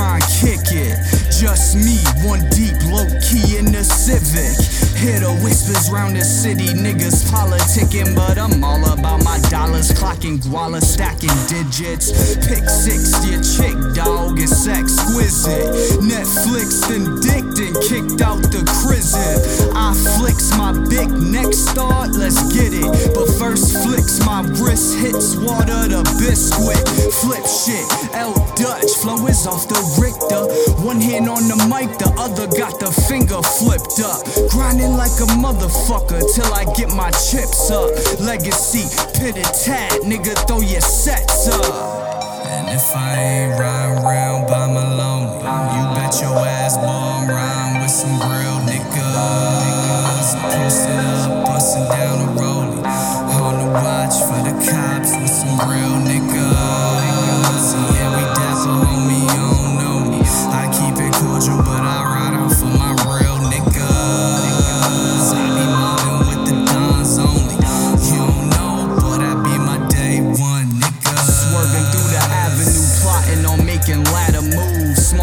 try and kick it. Just me, one deep, low key in the Civic. Hear the whispers round the city, niggas politicking, but I'm all about my dollars, clocking guala, stacking digits. Pick six, your chick, dog, is exquisite. Netflix, then and kicked out the prison. I flicks my big neck start, let's get it. But first flicks my wrist, hits water the biscuit. Flip shit, L flow is off the Richter. One hand on the mic, the other got the finger flipped up. Grinding like a motherfucker till I get my chips up. Legacy, pitted tat, nigga, throw your sets up. And if I ain't riding around by my lonely, you bet your ass, I'm riding with some real niggas. Posted up, busting down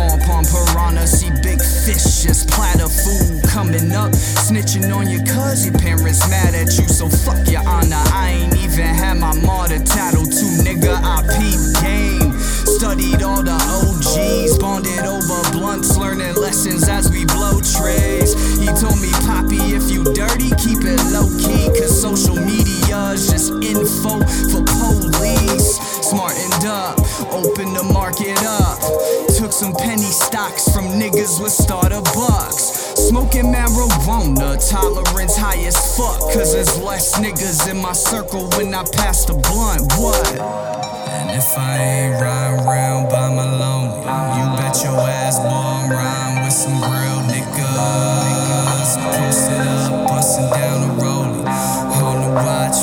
Small palm piranha, see big fish, just platter food coming up. Snitching on your cuz your parents mad at you, so fuck your honor. I ain't even had my martyr tattooed too, nigga. I peep game. Studied all the OGs, bonded over blunts, learning lessons as we blow trays. He told me, Poppy, if you dirty, keep it low key, cause social media's just info some penny stocks from niggas with starter bucks. Smoking marijuana, tolerance high as fuck. Cause there's less niggas in my circle when I pass the blunt. What? And if I ain't riding around by my lonely, you bet your ass, I'm riding with some real niggas. Posted up, busting down the rollie. On the watch